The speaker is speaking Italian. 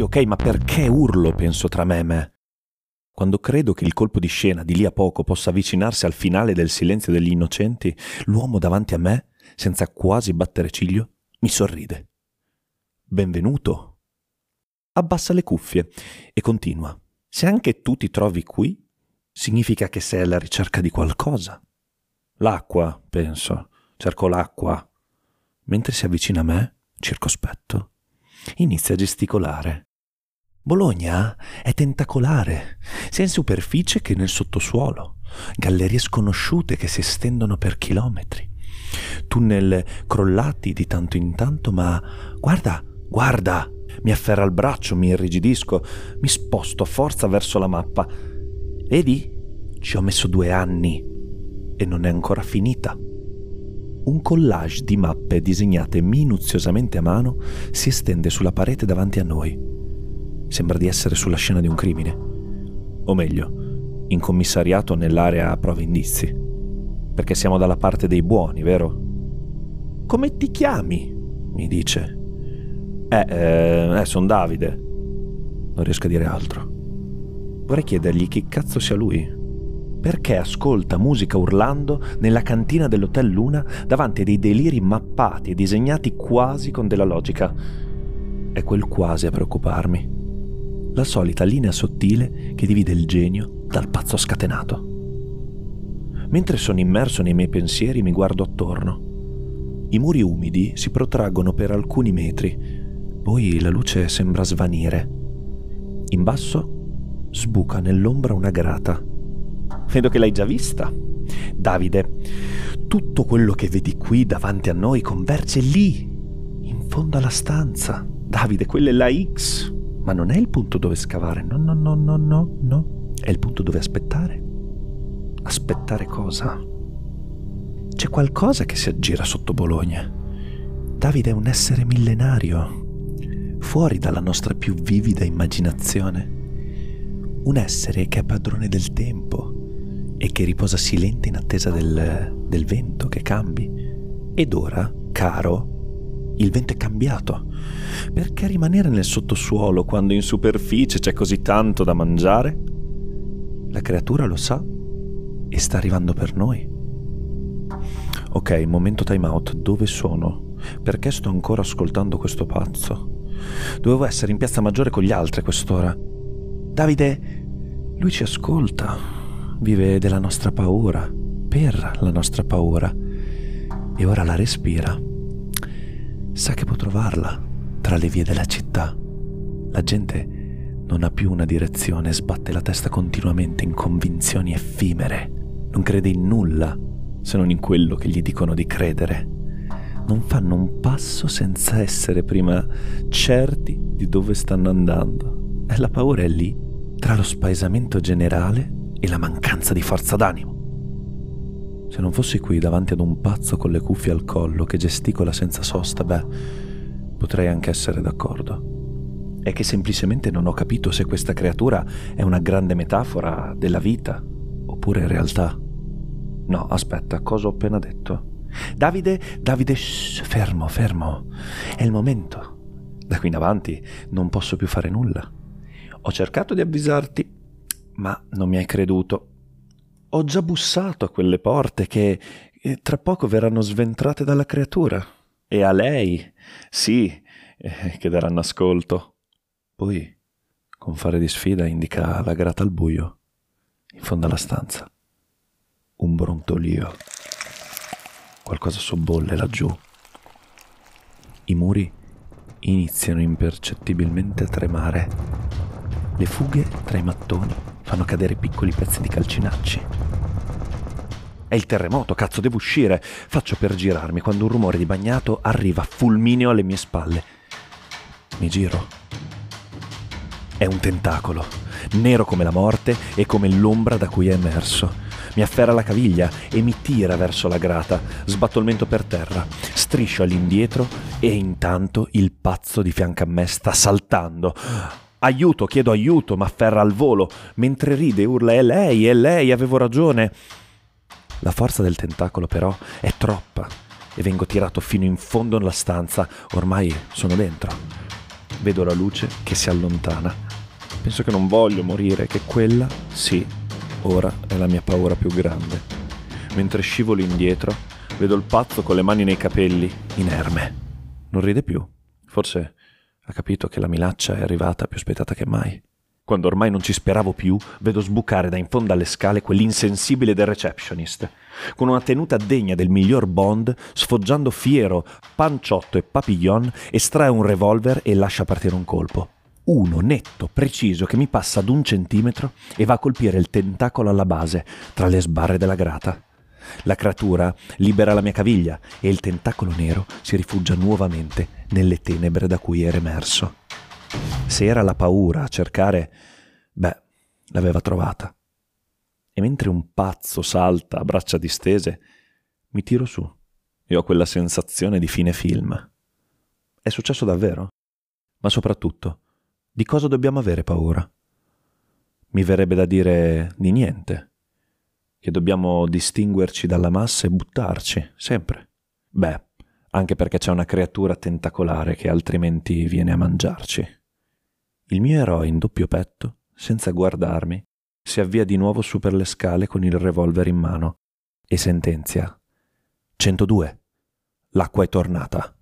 ok, ma perché urlo, penso tra me e me? Quando credo che il colpo di scena di lì a poco possa avvicinarsi al finale del silenzio degli innocenti, l'uomo davanti a me, senza quasi battere ciglio, mi sorride. Benvenuto. Abbassa le cuffie e continua. Se anche tu ti trovi qui, significa che sei alla ricerca di qualcosa. L'acqua, penso. Cerco l'acqua. Mentre si avvicina a me, circospetto, inizia a gesticolare. Bologna è tentacolare, sia in superficie che nel sottosuolo. Gallerie sconosciute che si estendono per chilometri. Tunnel crollati di tanto in tanto, ma guarda, guarda! Mi afferra il braccio, mi irrigidisco, mi sposto a forza verso la mappa. Vedi? Ci ho messo due anni e non è ancora finita. Un collage di mappe disegnate minuziosamente a mano si estende sulla parete davanti a noi Sembra di essere sulla scena di un crimine. O meglio, in commissariato nell'area prove indizi. Perché siamo dalla parte dei buoni, vero? Come ti chiami? mi dice. Eh, eh, eh sono Davide. Non riesco a dire altro. Vorrei chiedergli chi cazzo sia lui. Perché ascolta musica urlando nella cantina dell'Hotel Luna davanti a dei deliri mappati e disegnati quasi con della logica? È quel quasi a preoccuparmi la solita linea sottile che divide il genio dal pazzo scatenato. Mentre sono immerso nei miei pensieri mi guardo attorno. I muri umidi si protraggono per alcuni metri, poi la luce sembra svanire. In basso sbuca nell'ombra una grata. Vedo che l'hai già vista. Davide, tutto quello che vedi qui davanti a noi converge lì, in fondo alla stanza. Davide, quella è la X, ma non è il punto dove scavare, no, no, no, no, no, no. È il punto dove aspettare. Aspettare cosa? C'è qualcosa che si aggira sotto Bologna. Davide è un essere millenario, fuori dalla nostra più vivida immaginazione. Un essere che è padrone del tempo e che riposa silente in attesa del, del vento che cambi. Ed ora, caro, il vento è cambiato. Perché rimanere nel sottosuolo quando in superficie c'è così tanto da mangiare? La creatura lo sa e sta arrivando per noi. Ok, momento time out. Dove sono? Perché sto ancora ascoltando questo pazzo? Dovevo essere in piazza maggiore con gli altri a quest'ora. Davide, lui ci ascolta. Vive della nostra paura, per la nostra paura. E ora la respira sa che può trovarla tra le vie della città. La gente non ha più una direzione, sbatte la testa continuamente in convinzioni effimere, non crede in nulla se non in quello che gli dicono di credere. Non fanno un passo senza essere prima certi di dove stanno andando. E la paura è lì, tra lo spaesamento generale e la mancanza di forza d'animo. Se non fossi qui davanti ad un pazzo con le cuffie al collo che gesticola senza sosta, beh, potrei anche essere d'accordo. È che semplicemente non ho capito se questa creatura è una grande metafora della vita oppure realtà. No, aspetta, cosa ho appena detto? Davide, Davide, shh, fermo, fermo. È il momento. Da qui in avanti non posso più fare nulla. Ho cercato di avvisarti, ma non mi hai creduto ho già bussato a quelle porte che eh, tra poco verranno sventrate dalla creatura. E a lei, sì, eh, che daranno ascolto. Poi, con fare di sfida, indica la grata al buio, in fondo alla stanza. Un brontolio. Qualcosa sobbolle laggiù. I muri iniziano impercettibilmente a tremare. Le fughe tra i mattoni fanno cadere piccoli pezzi di calcinacci. È il terremoto, cazzo, devo uscire. Faccio per girarmi quando un rumore di bagnato arriva fulmineo alle mie spalle. Mi giro. È un tentacolo, nero come la morte e come l'ombra da cui è emerso. Mi afferra la caviglia e mi tira verso la grata. Sbatto il mento per terra, striscio all'indietro e intanto il pazzo di fianco a me sta saltando. Aiuto, chiedo aiuto, ma afferra al volo, mentre ride urla è lei, è lei, avevo ragione. La forza del tentacolo però è troppa e vengo tirato fino in fondo nella stanza, ormai sono dentro. vedo la luce che si allontana. Penso che non voglio morire, che quella, sì, ora è la mia paura più grande. Mentre scivolo indietro, vedo il pazzo con le mani nei capelli, inerme. Non ride più. Forse ha capito che la minaccia è arrivata più aspettata che mai. Quando ormai non ci speravo più, vedo sbucare da in fondo alle scale quell'insensibile del receptionist. Con una tenuta degna del miglior Bond, sfoggiando fiero, panciotto e papillon, estrae un revolver e lascia partire un colpo. Uno netto, preciso, che mi passa ad un centimetro e va a colpire il tentacolo alla base, tra le sbarre della grata. La creatura libera la mia caviglia e il tentacolo nero si rifugia nuovamente nelle tenebre da cui era emerso. Se era la paura a cercare, beh, l'aveva trovata. E mentre un pazzo salta a braccia distese, mi tiro su e ho quella sensazione di fine film. È successo davvero? Ma soprattutto, di cosa dobbiamo avere paura? Mi verrebbe da dire di niente, che dobbiamo distinguerci dalla massa e buttarci, sempre. Beh, anche perché c'è una creatura tentacolare che altrimenti viene a mangiarci. Il mio eroe in doppio petto, senza guardarmi, si avvia di nuovo su per le scale con il revolver in mano e sentenzia. 102. L'acqua è tornata.